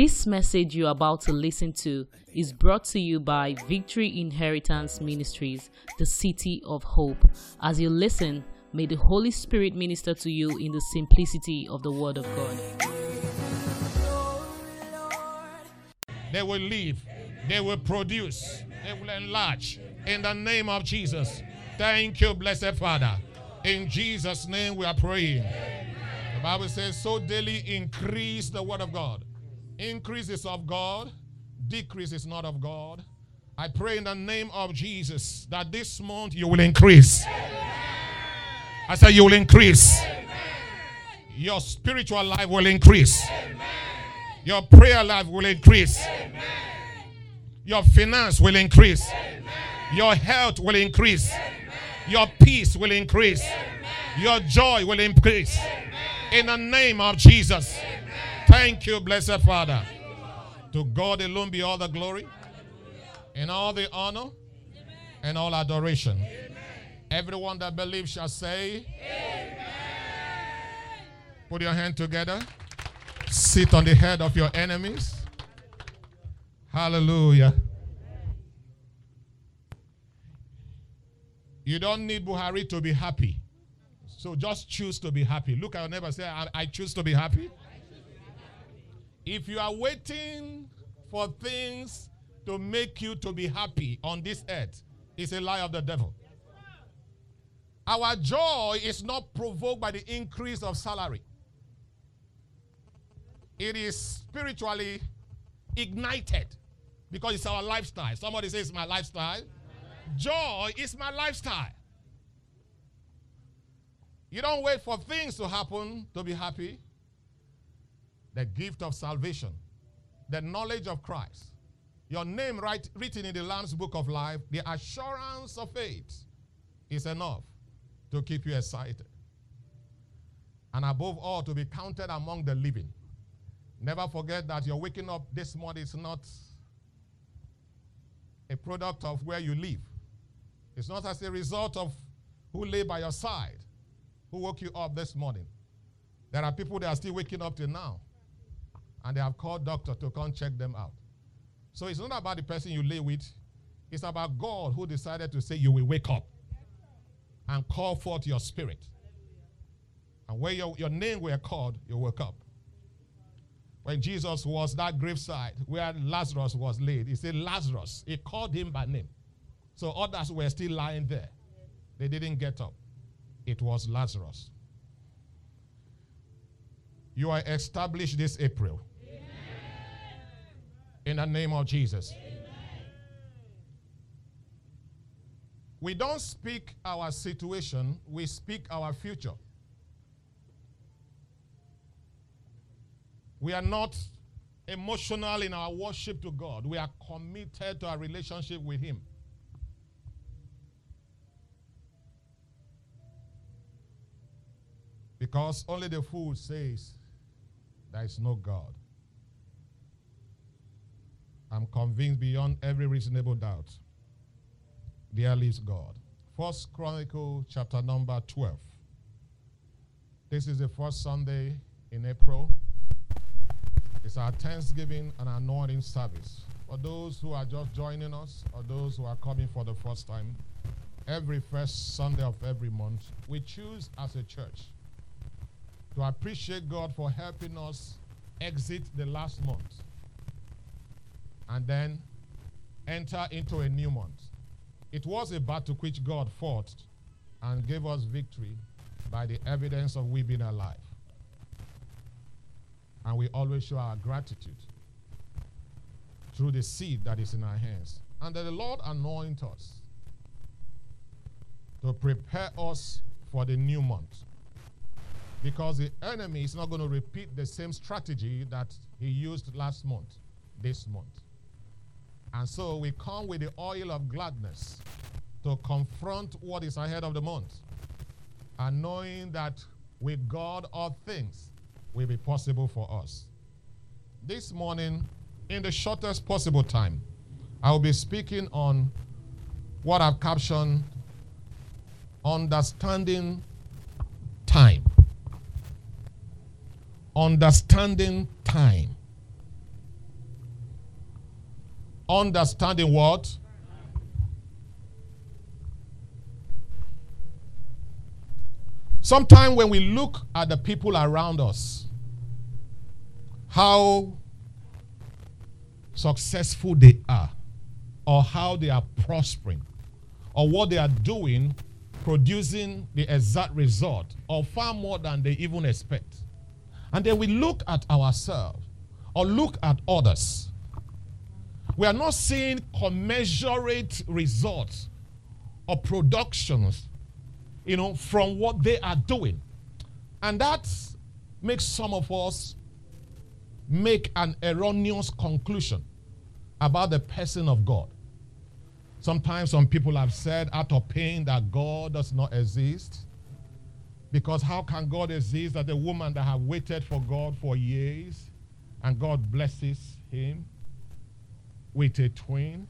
This message you're about to listen to is brought to you by Victory Inheritance Ministries, the City of Hope. As you listen, may the Holy Spirit minister to you in the simplicity of the Word of God. They will live, they will produce, they will enlarge. In the name of Jesus. Thank you, blessed Father. In Jesus' name we are praying. The Bible says, so daily increase the word of God. Increase is of God, decrease is not of God. I pray in the name of Jesus that this month you will increase. I say you will increase. Your spiritual life will increase. Your prayer life will increase. Your finance will increase. Your health will increase. Your peace will increase. Your joy will increase. In the name of Jesus. Thank you, blessed Father. To God alone be all the glory and all the honor and all adoration. Everyone that believes shall say, Amen. Put your hand together. Sit on the head of your enemies. Hallelujah. You don't need Buhari to be happy. So just choose to be happy. Look at your neighbor say, I, I choose to be happy. If you are waiting for things to make you to be happy on this earth, it's a lie of the devil. Our joy is not provoked by the increase of salary. It is spiritually ignited because it's our lifestyle. Somebody says my lifestyle. Joy is my lifestyle. You don't wait for things to happen to be happy. The gift of salvation, the knowledge of Christ, your name right, written in the Lamb's book of life, the assurance of faith is enough to keep you excited. And above all, to be counted among the living. Never forget that you're waking up this morning is not a product of where you live. It's not as a result of who lay by your side, who woke you up this morning. There are people that are still waking up till now, and they have called doctor to come check them out. So it's not about the person you lay with, it's about God who decided to say you will wake up and call forth your spirit. And where your, your name were called, you woke up. When Jesus was that graveside where Lazarus was laid, he said, Lazarus, he called him by name. So others were still lying there. They didn't get up. It was Lazarus. You are established this April. In the name of Jesus. Amen. We don't speak our situation, we speak our future. We are not emotional in our worship to God. We are committed to our relationship with Him. Because only the fool says there is no God. I'm convinced beyond every reasonable doubt. There lives God. First Chronicle chapter number 12. This is the first Sunday in April. It's our Thanksgiving and anointing service. For those who are just joining us or those who are coming for the first time, every first Sunday of every month, we choose as a church to appreciate God for helping us exit the last month and then enter into a new month. It was a battle which God fought and gave us victory by the evidence of we being alive. And we always show our gratitude through the seed that is in our hands. And that the Lord anoint us to prepare us for the new month. Because the enemy is not going to repeat the same strategy that he used last month, this month. And so we come with the oil of gladness to confront what is ahead of the month. And knowing that with God all things will be possible for us. This morning, in the shortest possible time, I will be speaking on what I've captioned understanding time. Understanding time. Understanding what? Sometimes when we look at the people around us, how successful they are, or how they are prospering, or what they are doing, producing the exact result, or far more than they even expect. And then we look at ourselves or look at others. We are not seeing commensurate results or productions, you know, from what they are doing. And that makes some of us make an erroneous conclusion about the person of God. Sometimes some people have said out of pain that God does not exist. Because how can God exist that a woman that have waited for God for years and God blesses him with a twin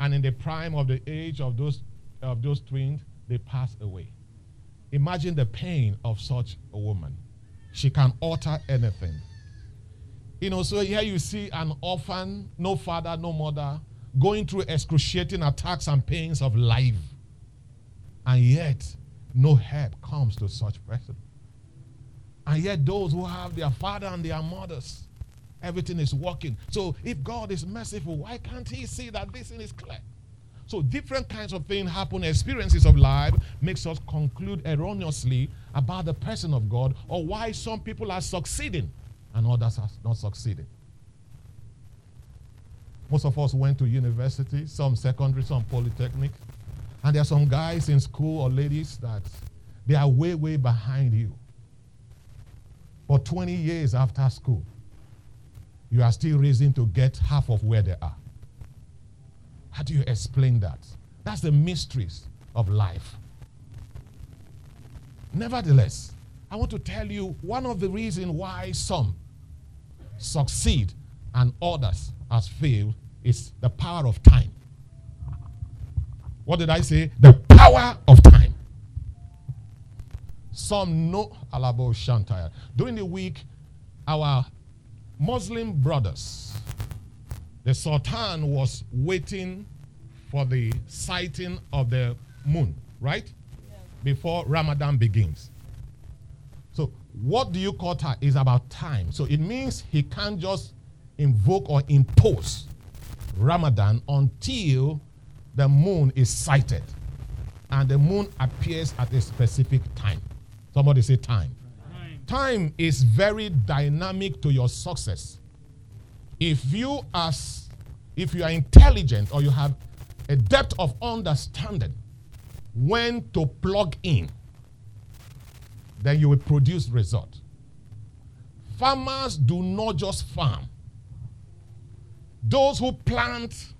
and in the prime of the age of those of those twins they pass away. Imagine the pain of such a woman. She can alter anything. You know, so here you see an orphan, no father, no mother, going through excruciating attacks and pains of life. And yet, no help comes to such person. And yet, those who have their father and their mothers, everything is working. So, if God is merciful, why can't He see that this thing is clear? So, different kinds of things happen, experiences of life makes us conclude erroneously about the person of God or why some people are succeeding and others are not succeeding. Most of us went to university, some secondary, some polytechnic. And there are some guys in school or ladies that they are way, way behind you. But 20 years after school, you are still raising to get half of where they are. How do you explain that? That's the mysteries of life. Nevertheless, I want to tell you one of the reasons why some succeed and others has failed is the power of time. What did I say? The power of time. Some know Alabo Shantaya. During the week, our Muslim brothers, the Sultan was waiting for the sighting of the moon, right? Yeah. Before Ramadan begins. So, what do you call time? Is about time. So, it means he can't just invoke or impose Ramadan until the moon is sighted and the moon appears at a specific time. Somebody say time. Time, is very dynamic to your success. If you are if you are intelligent or you have a depth of understanding when to plug in, then you will produce result. Farmers do not just farm. Those who plant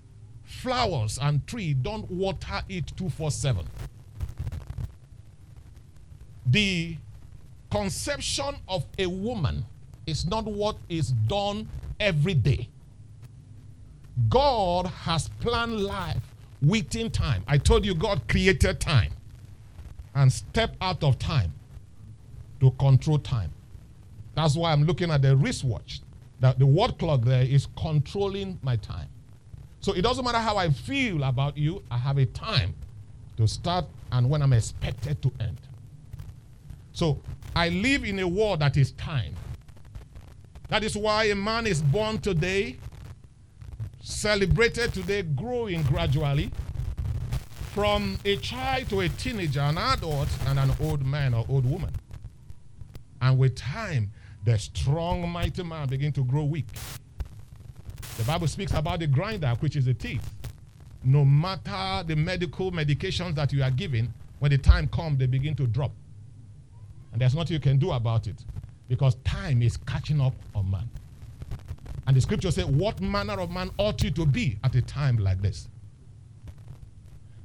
flowers and tree don't water it 247. The conception of a woman is not what is done every day. God has planned life within time. I told you God created time and step out of time to control time. That's why I'm looking at the wristwatch. That the word clock there is controlling my time. So it doesn't matter how I feel about you, I have a time to start and when I'm expected to end. So I live in a world that is time. That is why a man is born today, celebrated today, growing gradually from a child to a teenager, an adult, and an old man or old woman. And with time, the strong, mighty man begin to grow weak. The Bible speaks about the grinder, which is the teeth. No matter the medical medications that you are given, when the time comes, they begin to drop. And there's nothing you can do about it because time is catching up on man. And the scripture says, What manner of man ought you to be at a time like this?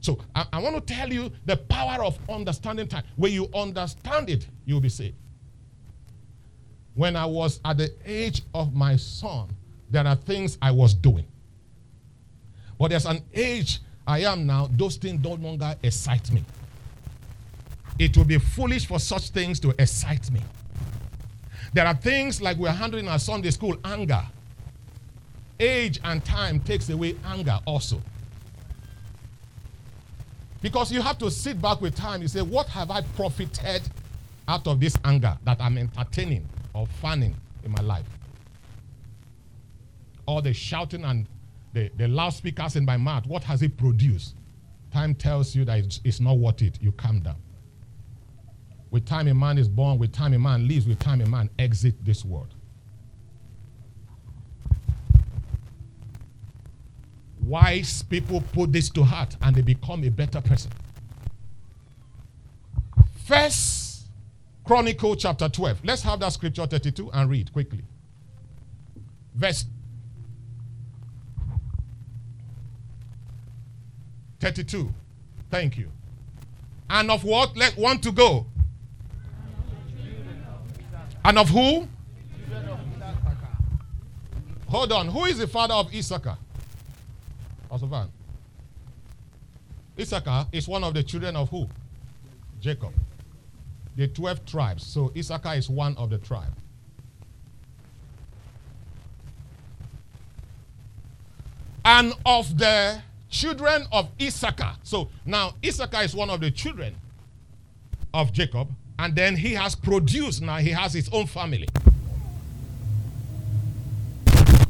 So I, I want to tell you the power of understanding time. When you understand it, you'll be saved. When I was at the age of my son, there are things I was doing. But there's an age I am now, those things no longer excite me. It will be foolish for such things to excite me. There are things like we're handling our Sunday school anger. age and time takes away anger also. Because you have to sit back with time. You say, What have I profited out of this anger that I'm entertaining or fanning in my life? All the shouting and the, the loudspeakers in my mouth, what has it produced? Time tells you that it's, it's not worth it. You calm down. With time, a man is born. With time, a man lives. With time, a man exits this world. Wise people put this to heart and they become a better person. First Chronicle chapter 12. Let's have that scripture 32 and read quickly. Verse 32. Thank you. And of what? Let one to go. And of who? Hold on. Who is the father of Issachar? Pastor Van. Issachar is one of the children of who? Jacob. The 12 tribes. So Issachar is one of the tribe. And of the children of Issachar. So now Issachar is one of the children of Jacob. And then he has produced, now he has his own family.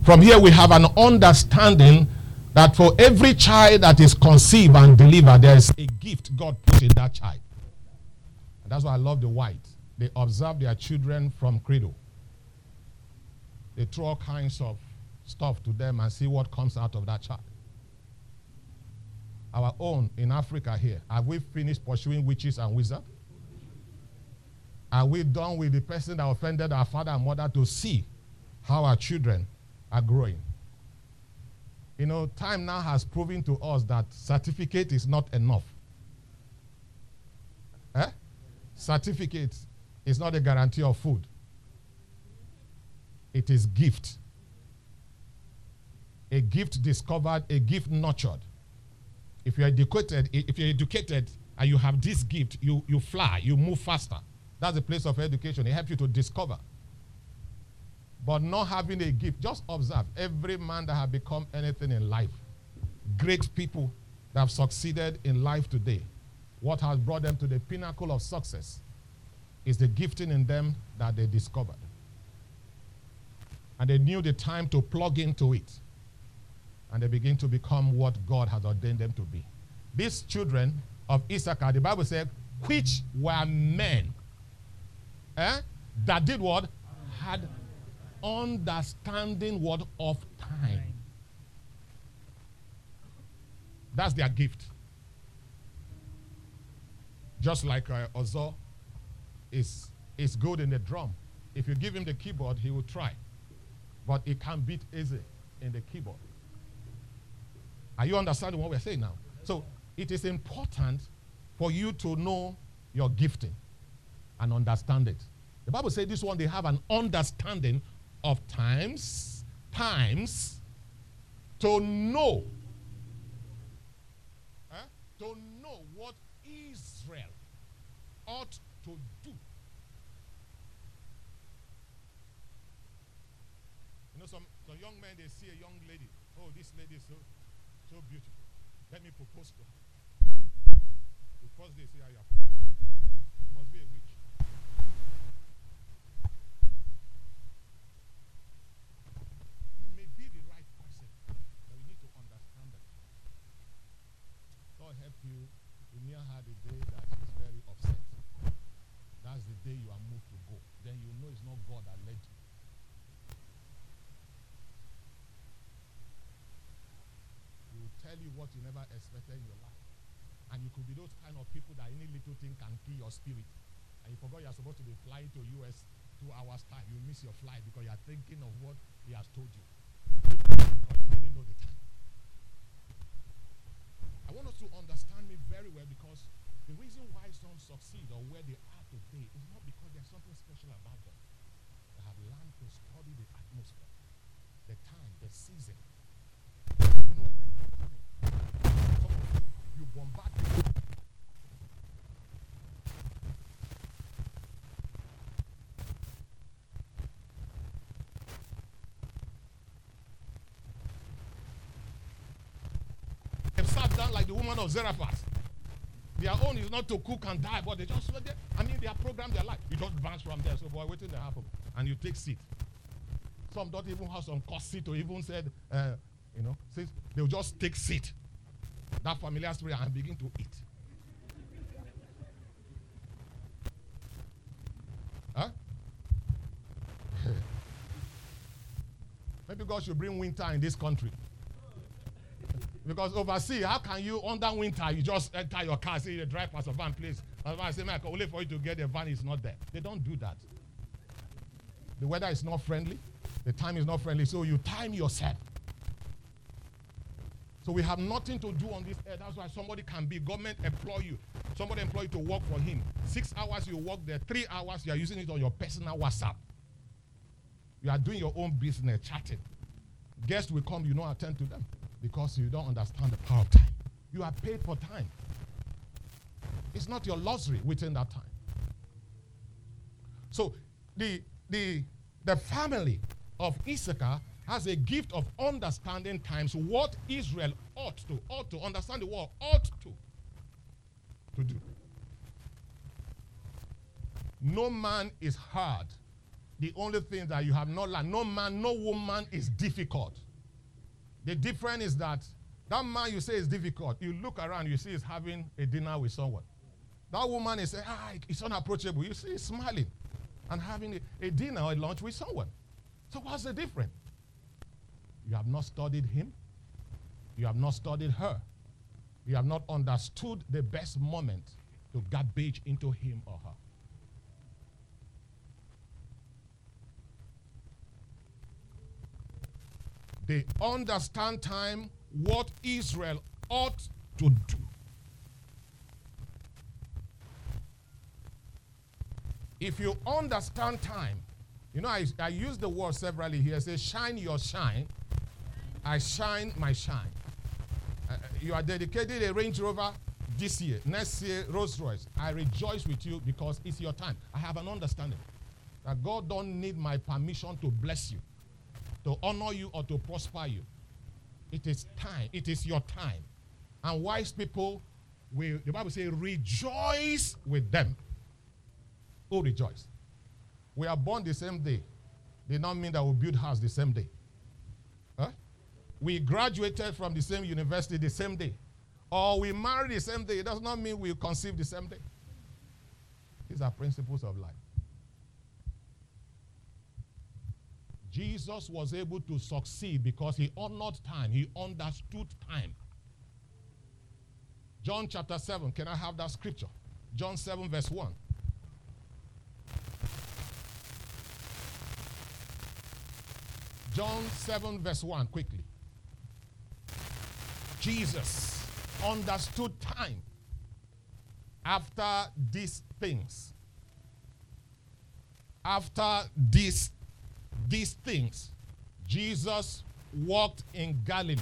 From here, we have an understanding that for every child that is conceived and delivered, there is a gift God put in that child. And that's why I love the white. They observe their children from cradle. They throw all kinds of stuff to them and see what comes out of that child. Our own in Africa here, have we finished pursuing witches and wizards? Are we done with the person that offended our father and mother to see how our children are growing? You know, time now has proven to us that certificate is not enough. Eh? Certificate is not a guarantee of food. It is gift. A gift discovered, a gift nurtured. If you're educated, if you're educated and you have this gift, you, you fly, you move faster. That's the place of education. It helps you to discover. But not having a gift, just observe every man that have become anything in life, great people that have succeeded in life today, what has brought them to the pinnacle of success is the gifting in them that they discovered. And they knew the time to plug into it. And they begin to become what God has ordained them to be. These children of Issachar, the Bible said, which were men eh, that did what? Had understanding what of time. That's their gift. Just like uh, Ozo is, is good in the drum. If you give him the keyboard, he will try. But he can't beat Eze in the keyboard. Are you understanding what we're saying now? So it is important for you to know your gifting and understand it. The Bible says this one, they have an understanding of times, times to know. Huh? To know what Israel ought to do. You know, some, some young men, they see a young lady. Oh, this lady is so, so beautiful. Let me propose to her. The first day, say, how you are proposing. You must be a witch. You may be the right person, but you need to understand that. God help you to near her the day that she's very upset. That's the day you are moved to go. Then you know it's not God that led you. He will tell you what you never expected in your life. And you could be those kind of people that any little thing can kill your spirit. And you forgot you're supposed to be flying to US two hours time. You miss your flight because you're thinking of what he has told you. some succeed or where they are today is not because there's something special about them. They have learned to study the atmosphere, the time, the season. They know when they're coming. Some of you, you bombard people. They sat down like the woman of Zarephath. Their own is not to cook and die, but they just, I mean, they are programmed their life. You just bounce from there. So, boy, wait waiting to happen. And you take seat. Some don't even have some cost seat or even said, uh, you know, they'll just take seat. That familiar story and begin to eat. Huh? Maybe God should bring winter in this country. Because overseas, how can you, under winter, you just enter your car, say you drive past a van please. And I say, Michael, only for you to get the van is not there. They don't do that. The weather is not friendly. The time is not friendly. So you time yourself. So we have nothing to do on this earth. That's why somebody can be government employ you. Somebody employ you to work for him. Six hours you work there. Three hours you are using it on your personal WhatsApp. You are doing your own business, chatting. Guests will come, you don't attend to them because you don't understand the power of time. You are paid for time. It's not your luxury within that time. So the the the family of Issachar has a gift of understanding times what Israel ought to ought to understand the world ought to to do. No man is hard. The only thing that you have not learned, no man, no woman is difficult. The difference is that that man you say is difficult, you look around, you see he's having a dinner with someone. That woman is saying, ah, it's unapproachable. You see he's smiling and having a, a dinner or a lunch with someone. So what's the difference? You have not studied him. You have not studied her. You have not understood the best moment to garbage into him or her. They understand time, what Israel ought to do. If you understand time, you know, I, I use the word severally here. Say, shine your shine. I shine my shine. Uh, uh you are dedicated a Range Rover this year. Next year, Rolls Royce. I rejoice with you because it's your time. I have an understanding that God don't need my permission to bless you to honor you or to prosper you. It is time. It is your time. And wise people will, the Bible says, rejoice with them. Who rejoice? We are born the same day. Did not mean that we build house the same day. Huh? We graduated from the same university the same day. Or we married the same day. It does not mean we conceive the same day. These are principles of life. Jesus was able to succeed because he honored time, he understood time. John chapter 7, can I have that scripture? John 7, verse 1. John 7, verse 1, quickly. Jesus understood time after these things. After these these things, Jesus walked in Galilee,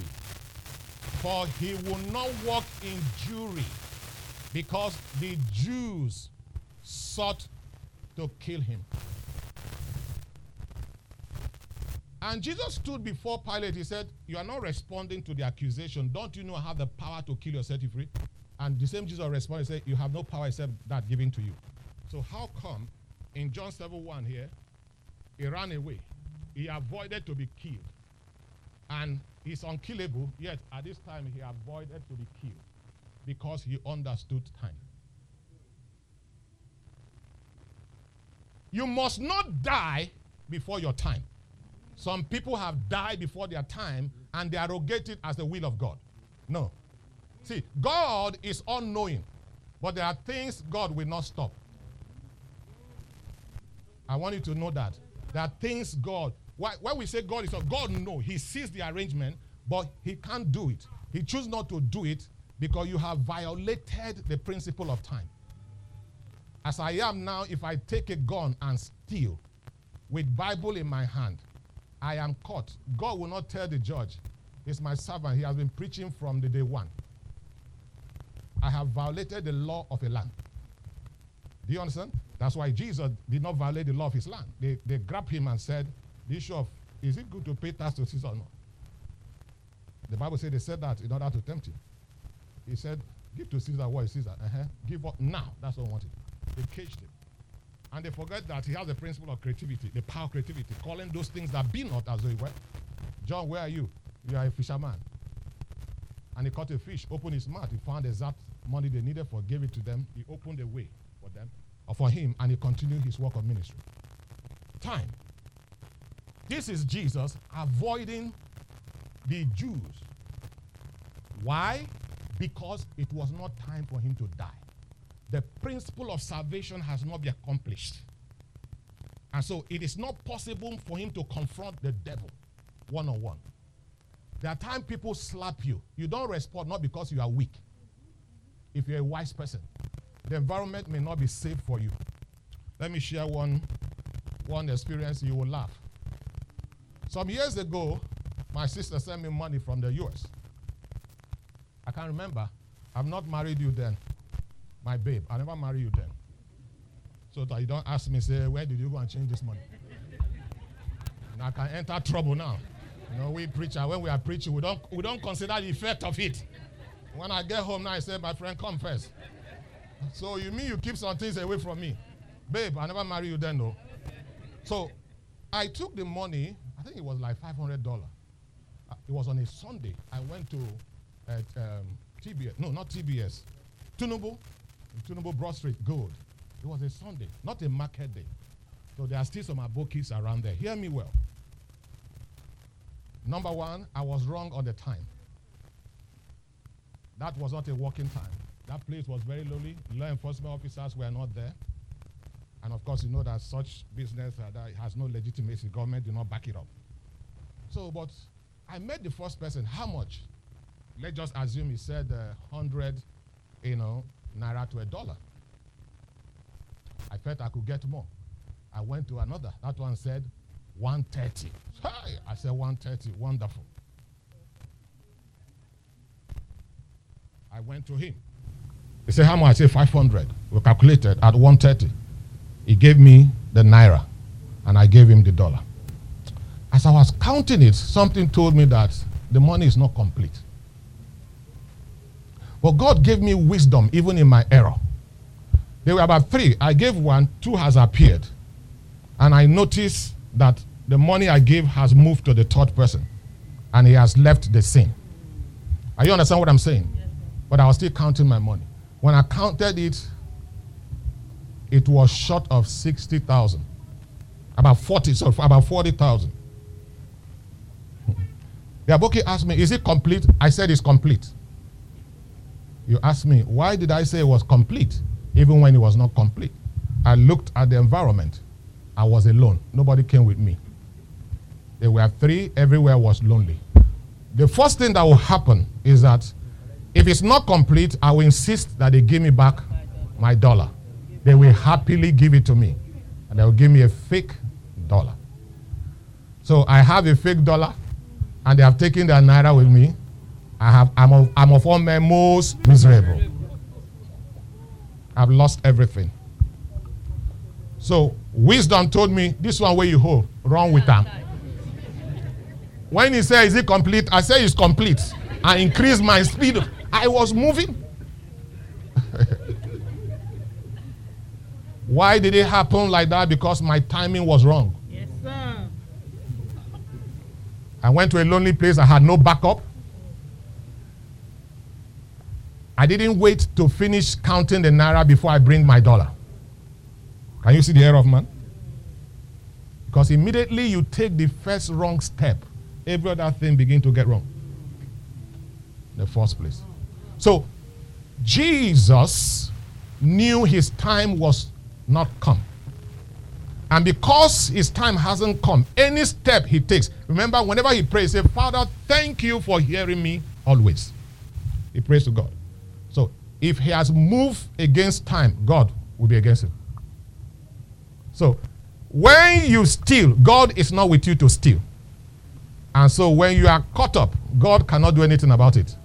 for he would not walk in Jewry, because the Jews sought to kill him. And Jesus stood before Pilate. He said, You are not responding to the accusation. Don't you know I have the power to kill yourself free? And the same Jesus responded, He said, You have no power except that given to you. So, how come in John 7 1 here, he ran away? He avoided to be killed. And he's unkillable, yet at this time he avoided to be killed because he understood time. You must not die before your time. Some people have died before their time and they arrogate it as the will of God. No. See, God is unknowing, but there are things God will not stop. I want you to know that. Are things God, why, why we say God is a God, no, He sees the arrangement, but He can't do it. He chooses not to do it because you have violated the principle of time. As I am now, if I take a gun and steal with Bible in my hand, I am caught. God will not tell the judge, He's my servant. He has been preaching from the day one. I have violated the law of a land. Do you understand? That's why Jesus did not violate the law of his land. They, they grabbed him and said, the issue of is it good to pay tax to Caesar or not? The Bible says they said that in order to tempt him. He said, Give to Caesar what is Caesar. Uh-huh. Give up now. That's what I wanted. They caged him. And they forget that he has the principle of creativity, the power of creativity, calling those things that be not as though were. John, where are you? You are a fisherman. And he caught a fish, opened his mouth. He found the exact money they needed for, gave it to them. He opened the way for them, for him, and he continued his work of ministry. Time. This is Jesus avoiding the Jews. Why? Because it was not time for him to die. The principle of salvation has not been accomplished. And so it is not possible for him to confront the devil one on one. There are times people slap you. You don't respond not because you are weak. If you're a wise person, the environment may not be safe for you. Let me share one, one experience you will laugh. Some years ago, my sister sent me money from the US. I can't remember. I've not married you then, my babe. I never married you then. So that you don't ask me, say, where did you go and change this money? and I can enter trouble now. You know, we preacher, when we are preaching, we don't, we don't consider the effect of it. When I get home now, I say, my friend, come first. So you mean you keep some things away from me? Babe, I never marry you then, though. So I took the money, I think it was like $500. Uh, it was on a Sunday. I went to um, TBS, no, not TBS, Tinubu, Tinubu Broad Street, Gold. It was a Sunday, not a market day. So there are still some abokis around there. Hear me well. Number one, I was wrong on the time. That was not a working time. That place was very lonely. Law enforcement officers were not there. And of course, you know that such business uh, that has no legitimacy. Government do not back it up. So, but I met the first person. How much? Let's just assume he said uh, 100, you know, naira to a dollar. I felt I could get more. I went to another. That one said 130. Hey, I said 130. Wonderful. I went to him. He said, How much? I said 500. We calculated at 130. He gave me the naira and I gave him the dollar. As I was counting it, something told me that the money is not complete. But God gave me wisdom even in my error. There were about three. I gave one, two has appeared. And I noticed that the money I gave has moved to the third person and he has left the scene. Are you understand what I'm saying? But I was still counting my money. When I counted it, it was short of 60,000. About 40, so about 40,000. The Aboki asked me, Is it complete? I said it's complete. You asked me, Why did I say it was complete, even when it was not complete? I looked at the environment. I was alone. Nobody came with me. There were three, everywhere was lonely. The first thing that will happen is that if it's not complete, I will insist that they give me back my dollar. They will happily give it to me. And they will give me a fake dollar. So I have a fake dollar, and they have taken their naira with me. I have, I'm, of, I'm of all men most miserable. I've lost everything. So wisdom told me, this one where you hold, wrong with them. When he said, Is it complete? I said, It's complete. I increased my speed. I was moving. Why did it happen like that? Because my timing was wrong. Yes, sir. I went to a lonely place. I had no backup. I didn't wait to finish counting the naira before I bring my dollar. Can you see the error of man? Because immediately you take the first wrong step, every other thing begin to get wrong. In the first place. So Jesus knew his time was not come. And because his time hasn't come, any step he takes, remember, whenever he prays, say, Father, thank you for hearing me always. He prays to God. So if he has moved against time, God will be against him. So when you steal, God is not with you to steal. And so when you are caught up, God cannot do anything about it.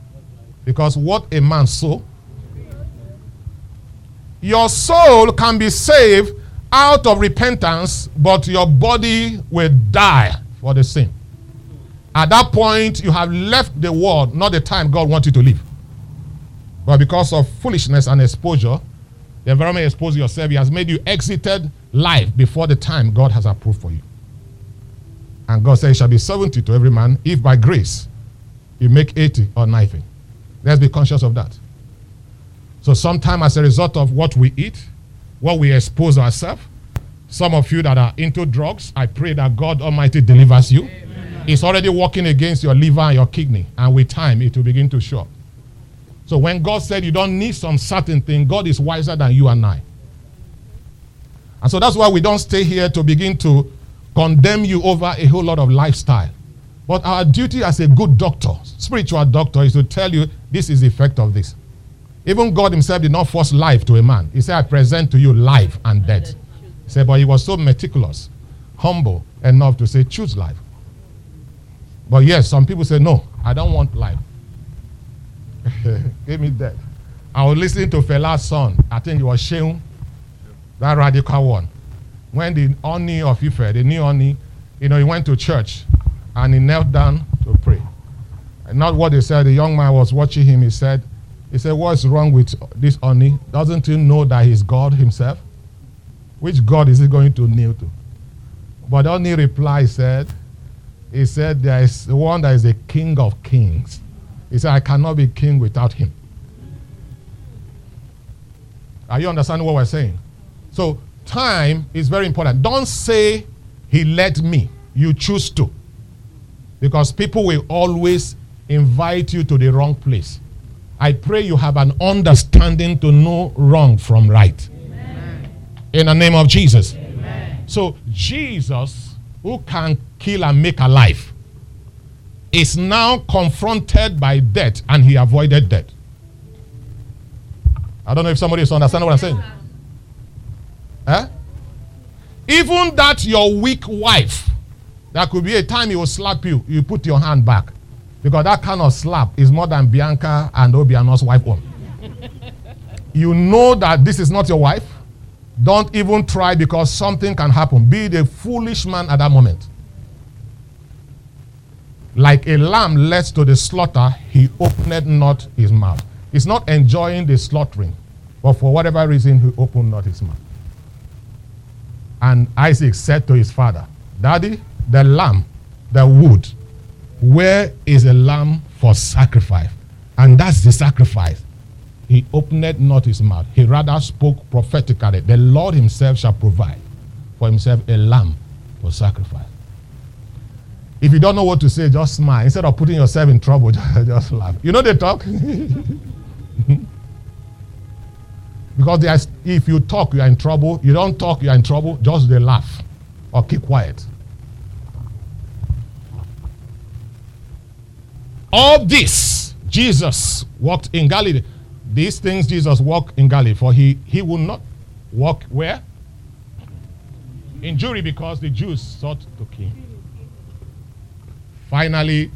Because what a man sow, your soul can be saved out of repentance, but your body will die for the sin. At that point, you have left the world, not the time God wants you to live. But because of foolishness and exposure, the environment exposed yourself, He has made you exited life before the time God has approved for you. And God said, It shall be 70 to every man, if by grace you make 80 or 90. Let's be conscious of that. So, sometime as a result of what we eat, what we expose ourselves, some of you that are into drugs, I pray that God Almighty delivers you. Amen. It's already working against your liver and your kidney, and with time it will begin to show up. So when God said you don't need some certain thing, God is wiser than you and I. And so that's why we don't stay here to begin to condemn you over a whole lot of lifestyle. But our duty as a good doctor, spiritual doctor, is to tell you this is the effect of this. Even God Himself did not force life to a man. He said, I present to you life and death. He said, but He was so meticulous, humble enough to say, choose life. But yes, some people say, no, I don't want life. Give me death. I was listening to Fela's son. I think it was Seun, that radical one. When the Oni of Ife, the new Oni, you know, he went to church and he knelt down to pray. And not what they said. The young man was watching him. He said, he said, what's wrong with this Oni? Doesn't he know that he's God himself? Which God is he going to kneel to? But Oni replied, said, he said, there is one that is a king of kings he said, I cannot be king without him. Are you understanding what we're saying? So, time is very important. Don't say, He led me. You choose to. Because people will always invite you to the wrong place. I pray you have an understanding to know wrong from right. Amen. In the name of Jesus. Amen. So, Jesus, who can kill and make alive, is now confronted by death and he avoided death. I don't know if somebody is understanding what I'm saying. Eh? Even that your weak wife, there could be a time he will slap you, you put your hand back. Because that kind of slap is more than Bianca and Obiano's wife one. you know that this is not your wife. Don't even try because something can happen. Be the foolish man at that moment. Like a lamb led to the slaughter, he opened not his mouth. He's not enjoying the slaughtering, but for whatever reason, he opened not his mouth. And Isaac said to his father, Daddy, the lamb, the wood, where is a lamb for sacrifice? And that's the sacrifice. He opened not his mouth. He rather spoke prophetically. The Lord himself shall provide for himself a lamb for sacrifice. If you don't know what to say, just smile. Instead of putting yourself in trouble, just laugh. You know they talk? because if you talk, you are in trouble. You don't talk, you are in trouble. Just they laugh or keep quiet. All this, Jesus walked in Galilee. These things Jesus walked in Galilee, for he, he would not walk where? In Jewry, because the Jews sought to kill him. Finally,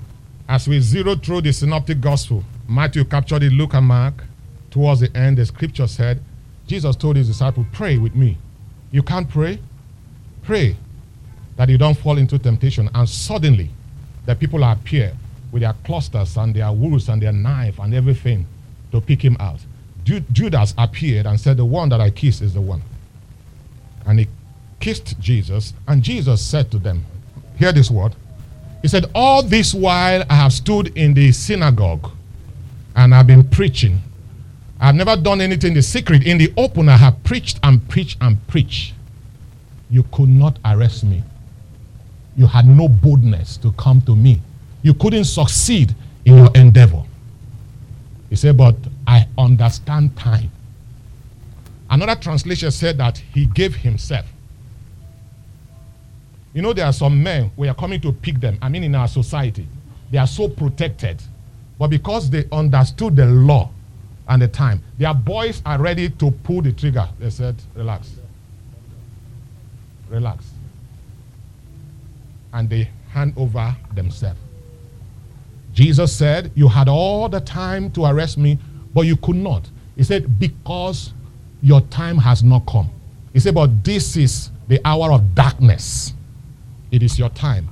as we zero through the synoptic gospel, Matthew captured it, Luke and Mark. Towards the end, the scripture said, Jesus told his disciples, Pray with me. You can't pray? Pray that you don't fall into temptation. And suddenly, the people appear with their clusters and their wools and their knife and everything to pick him out. Judas appeared and said, The one that I kiss is the one. And he kissed Jesus, and Jesus said to them, Hear this word he said, All this while I have stood in the synagogue and I've been preaching. I've never done anything in the secret. In the open, I have preached and preached and preached. You could not arrest me. You had no boldness to come to me. You couldn't succeed in your endeavor. He said, But I understand time. Another translation said that he gave himself. You know, there are some men, we are coming to pick them. I mean, in our society, they are so protected. But because they understood the law and the time, their boys are ready to pull the trigger. They said, relax. Relax. And they hand over themselves. Jesus said, You had all the time to arrest me, but you could not. He said, Because your time has not come. He said, But this is the hour of darkness it is your time.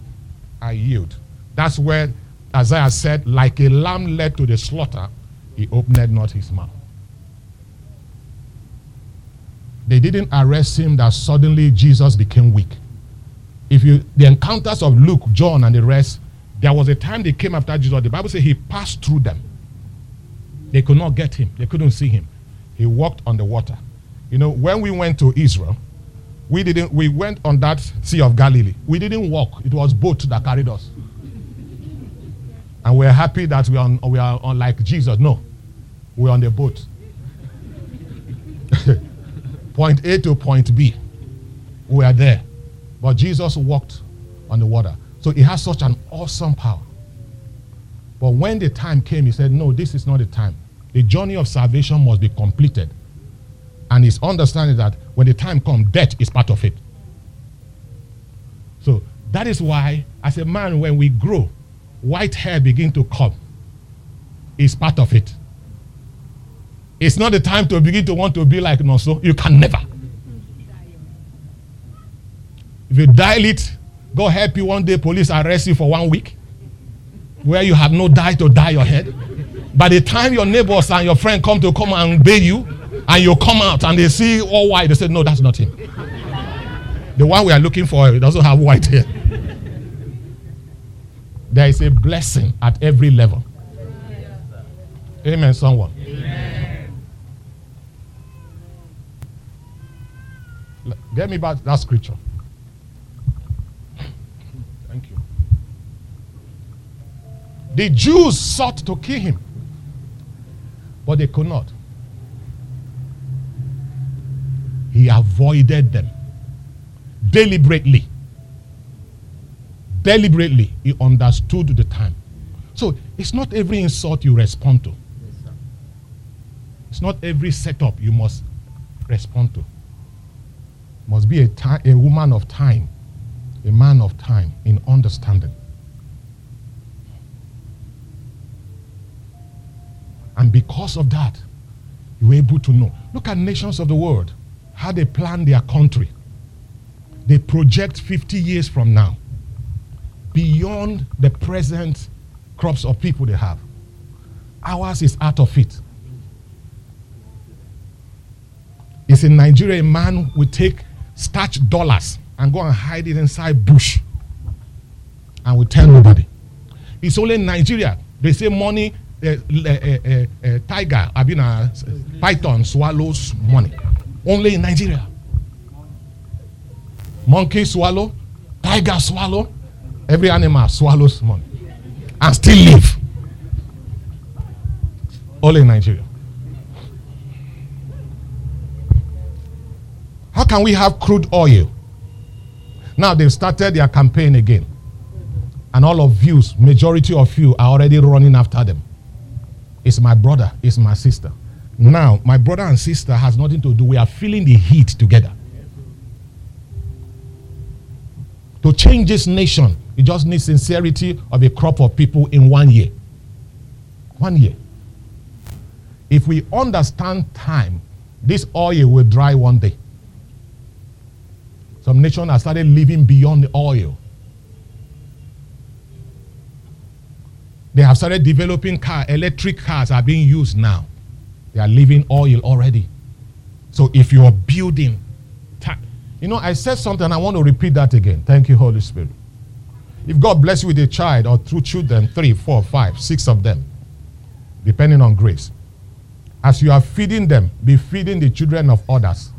I yield. That's where Isaiah said, like a lamb led to the slaughter, he opened not his mouth. They didn't arrest him that suddenly Jesus became weak. If you the encounters of Luke, John, and the rest, there was a time they came after Jesus. The Bible says he passed through them. They could not get him, they couldn't see him. He walked on the water. You know, when we went to Israel, we didn't we went on that Sea of Galilee. We didn't walk, it was boat that carried us. And we're happy that we are on, we are on like Jesus. No, we're on the boat. point A to point B. We are there. But Jesus walked on the water. So he has such an awesome power. But when the time came, he said, No, this is not the time. The journey of salvation must be completed. And his understanding that when the time comes, death is part of it. So that is why, as a man, when we grow, white hair begin to come. It's part of it. It's not the time to begin to want to be like Nonso. You can never. If you dial it, God help you one day, police arrest you for one week, where you have no dye to dye your head. By the time your neighbors and your friend come to come and bail you, and you come out and they see all white, they say, No, that's not him. The one we are looking for doesn't have white hair. There is a blessing at every level. Amen, someone. Amen. Get me back that scripture. Thank you. The Jews sought to kill him, but they could not. He avoided them deliberately deliberately, he understood the time. So it's not every insult you respond to. It's not every setup you must respond to. Must be a, a woman of time, a man of time in understanding. And because of that, you were able to know. Look at nations of the world, how they plan their country. They project 50 years from now beyond the present crops of people they have. Ours is out of it. It's in Nigeria, a man will take starch dollars and go and hide it inside bush and will tell nobody. It's only in Nigeria. They say money, Eh, eh, eh, tiger, I mean, python swallows money. Only in Nigeria. Monkey swallow, tiger swallow, Every animal swallows money and still live. All in Nigeria. How can we have crude oil? Now they've started their campaign again. And all of you, majority of you, are already running after them. It's my brother, it's my sister. Now, my brother and sister has nothing to do. We are feeling the heat together. To change this nation, you just need sincerity of a crop of people in one year. One year. If we understand time, this oil will dry one day. Some nations have started living beyond the oil. They have started developing car, electric cars are being used now. They are leaving oil already. So if you are building, you know, I said something, I want to repeat that again. Thank you, Holy Spirit. If God bless you with a child or two children, three, four, five, six of them, depending on grace, as you are feeding them, be feeding the children of others.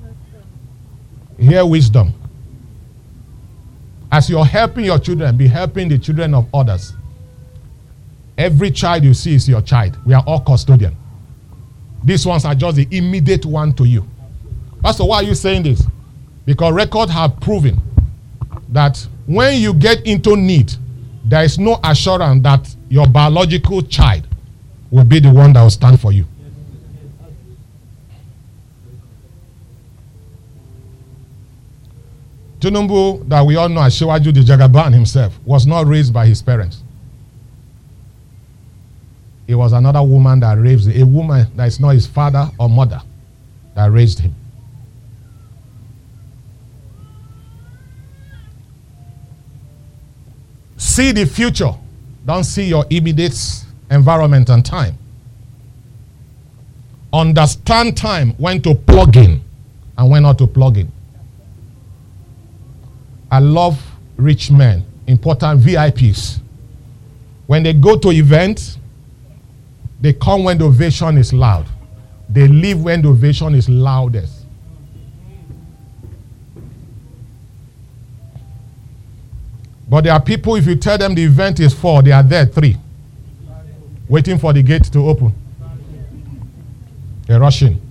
Hear wisdom. As you're helping your children, be helping the children of others. Every child you see is your child. We are all custodian. These ones are just the immediate one to you. Pastor, why are you saying this? Because records have proven that when you get into need, there is no assurance that your biological child will be the one that will stand for you. Tinubu, that we all know as Shiwaju the Jagaban himself, was not raised by his parents. It was another woman that raised him, a woman that is not his father or mother that raised him. See the future. Don't see your immediate environment and time. understand time when to plug in and when not to plug in. I love rich men, important VIPs. When they go to events, they come when the ovation is loud. They leave when the ovation is loudest. But there are people, if you tell them the event is four, they are there three, waiting for the gate to open. They're rushing.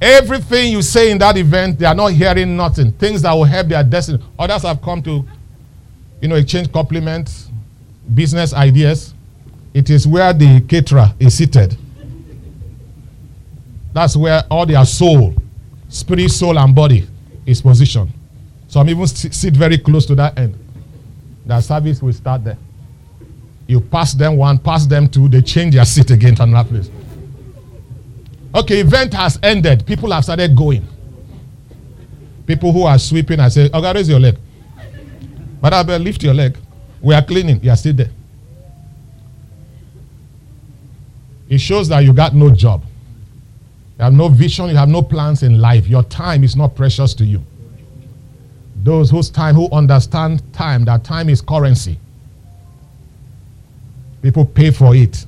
Everything you say in that event, they are not hearing nothing. Things that will help their destiny. Others have come to, you know, exchange compliments, business ideas. It is where the caterer is seated. That's where all their soul, spirit, soul, and body is positioned. So I'm even sit very close to that end. That service will start there. You pass them one, pass them two, they change their seat again to another place. Okay, event has ended. People have started going. People who are sweeping, I say, okay, raise your leg. But I better lift your leg. We are cleaning. You are still there. It shows that you got no job. You have no vision. You have no plans in life. Your time is not precious to you. Those whose time, who understand time, that time is currency. People pay for it.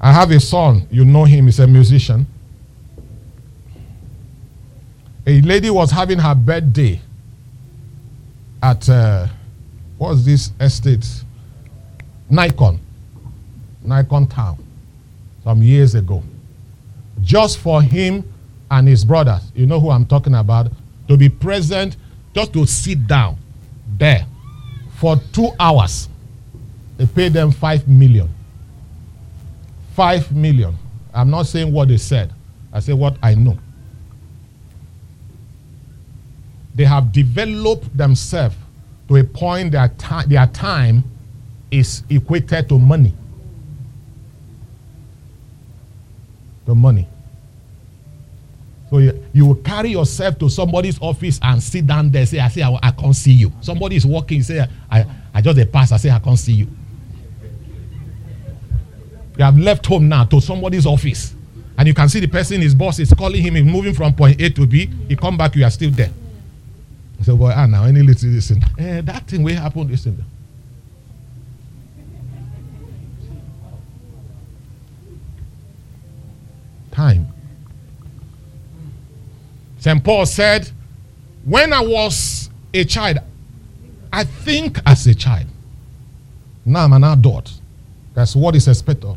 I have a son, you know him, he's a musician. A lady was having her birthday at, uh, what's this estate? Nicon. Nicon Town. Some years ago. Just for him and his brothers, you know who I'm talking about, to be present, just to sit down there for two hours. They paid them five million. Five million. I'm not saying what they said. I say what I know. They have developed themselves to a point that their time is equated to money. To money. So you, you will carry yourself to somebody's office and sit down there. Say, I say, I, I can't see you. Somebody is walking. Say, I, I just a pass. I say, I can't see you. You have left home now to somebody's office. And you can see the person, his boss is calling him, he's moving from point A to B. He come back, you are still there. He said, Boy, ah, now any little listen. Eh, that thing will happen, listen. Time. St. Paul said, When I was a child, I think as a child. Now I'm an adult. That's what is expected.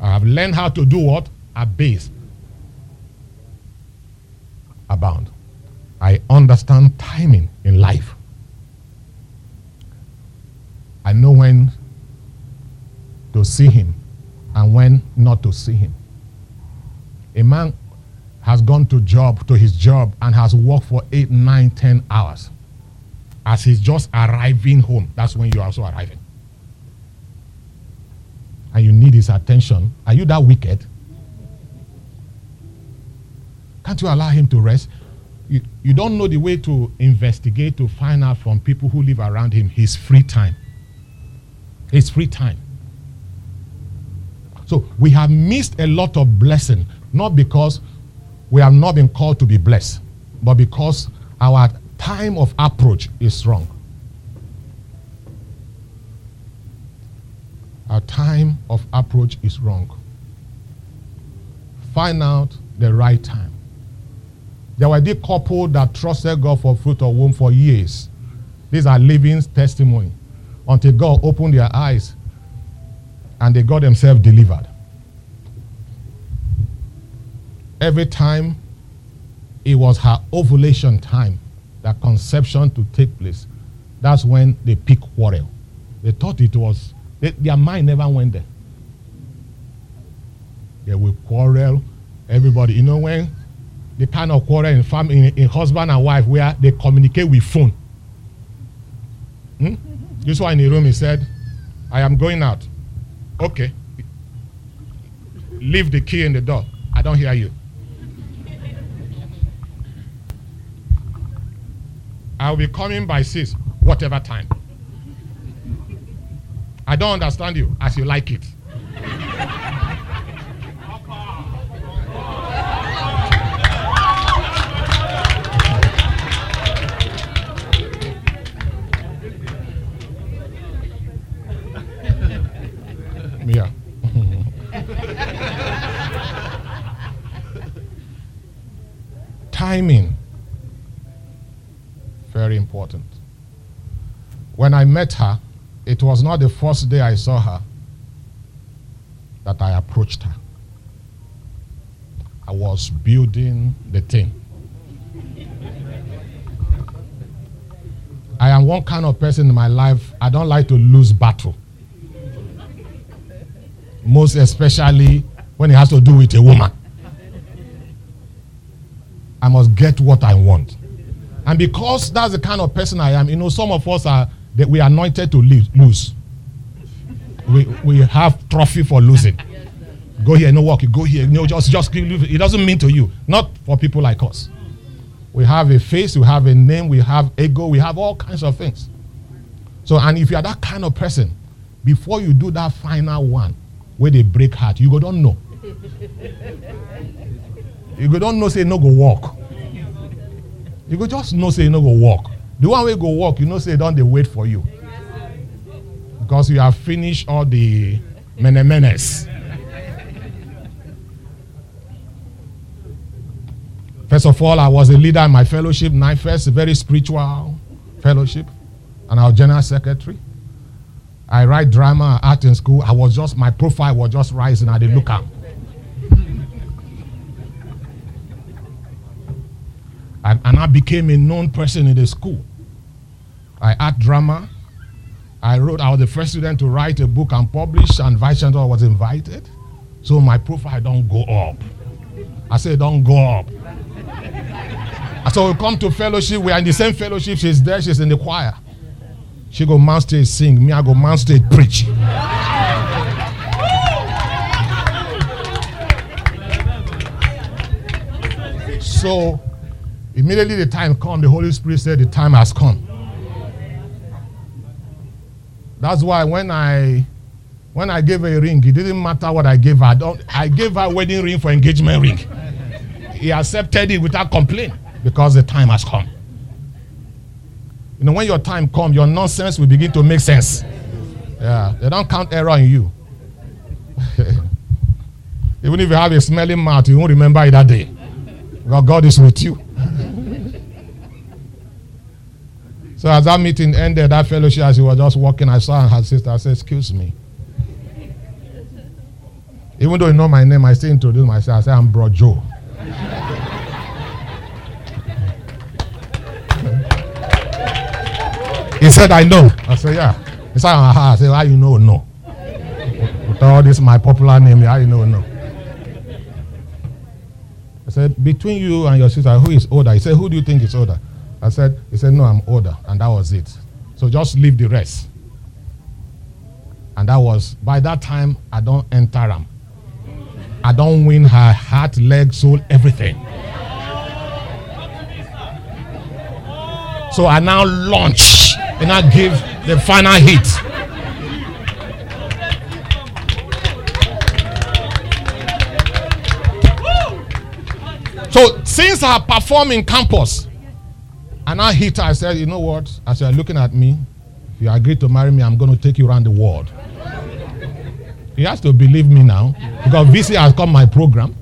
I have learned how to do what? Abase. Abound. I understand timing in life. I know when to see him and when not to see him. A man has gone to job to his job and has worked for eight, nine, ten hours. As he's just arriving home, that's when you're also arriving. And you need his attention. Are you that wicked? Can't you allow him to rest? You, you don't know the way to investigate to find out from people who live around him his free time. His free time. So we have missed a lot of blessing, not because we have not been called to be blessed, but because our time of approach is wrong. Our time of approach is wrong. Find out the right time. There were the couple that trusted God for fruit of womb for years. These are living testimony until God opened their eyes and they got themselves delivered. Every time it was her ovulation time, that conception to take place, that's when they pick quarrel. They thought it was, they, their mind never went there. They will quarrel. Everybody, you know when the kind of quarrel in family, in, in husband and wife, where they communicate with phone. Hmm? This one in the room, he said, I am going out. Okay. Leave the key in the door. I don't hear you. I'll be coming by six, whatever time. I don't understand you as you like it. Timing. Very important. When I met her, it was not the first day I saw her that I approached her. I was building the thing. I am one kind of person in my life, I don't like to lose battle. Most especially when it has to do with a woman. Must get what I want. And because that's the kind of person I am, you know, some of us are that we are anointed to lose. We, we have trophy for losing. Go here, no work. You go here, no, just just it doesn't mean to you. Not for people like us. We have a face, we have a name, we have ego, we have all kinds of things. So, and if you are that kind of person, before you do that final one, where they break heart, you go don't know. you go don't know say no go walk. You go just know say you no go walk. The one way go walk, you know say don't they wait for you. Because you have finished all the menemenes. First of all, I was a leader in my fellowship, Nine First, very spiritual fellowship, and our general secretary. I write drama, art in school. I was just my profile was just rising. I didn't look up. And, and I became a known person in the school. I art drama. I wrote, I was the first student to write a book and publish, and vice chancellor was invited. So my profile don't go up. I said, don't go up. so we come to fellowship. We are in the same fellowship. She's there. She's in the choir. She go man stage sing. Me, I go stage preach. so immediately the time come, the Holy Spirit said the time has come. That's why when I when I gave her a ring, it didn't matter what I gave her. I, gave her wedding ring for engagement ring. He accepted it without complaint because the time has come. You know, when your time comes, your nonsense will begin to make sense. Yeah, they don't count error in you. Even if you have a smelling mouth, you won't remember it that day. Because God is with you. So as that meeting ended, that fellowship, as he was just walking, I saw her sister. I said, Excuse me. Even though you know my name, I still introduce myself. I said, I'm Bro Joe. He said, I know. I said, yeah. He said, uh-huh. I said, how you know? No. With all this, my popular name, how you know? No. I said, between you and your sister, who is older? He said, who do you think is older? I said, he said, no, I'm older. And that was it. So just leave the rest. And that was, by that time, I don't enter him. I don't win her heart, leg, soul, everything. So I now launch and I give the final hit. So since I perform in campus, and I hit her, I said, you know what? As you're looking at me, if you agree to marry me, I'm going to take you around the world. He has to believe me now because VC has come my program.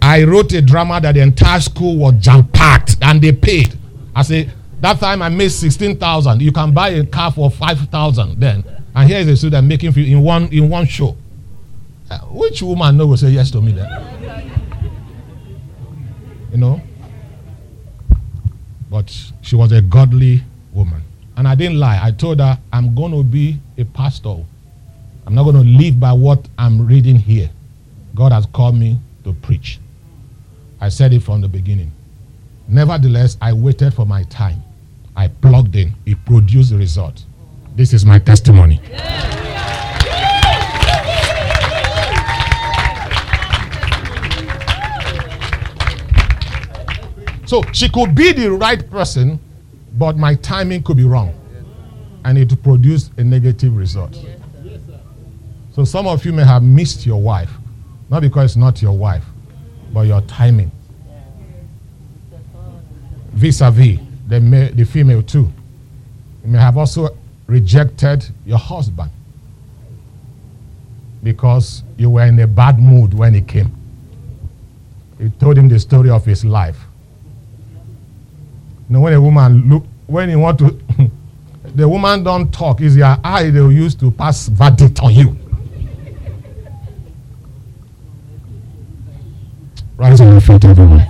I wrote a drama that the entire school was jam packed and they paid. I say, that time I made 16,000. You can buy a car for 5,000 then. And here is a student making in one in one show. Uh, which woman no will say yes to me then? You know? But she was a godly woman. And I didn't lie. I told her, I'm going to be a pastor. I'm not going to live by what I'm reading here. God has called me to preach. I said it from the beginning. Nevertheless, I waited for my time. I plugged in, it produced the result. This is my testimony. So she could be the right person, but my timing could be wrong. And it produced a negative result. So some of you may have missed your wife, not because it's not your wife, but your timing. Vis-a-vis the, female too. You may have also rejected your husband because you were in a bad mood when he came. You told him the story of his life. Know, when a woman look, when you want to, the woman don't talk. It's your eye they will use to pass verdict on you. Rise on your feet, everyone.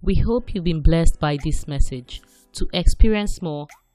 We hope you've been blessed by this message. To experience more,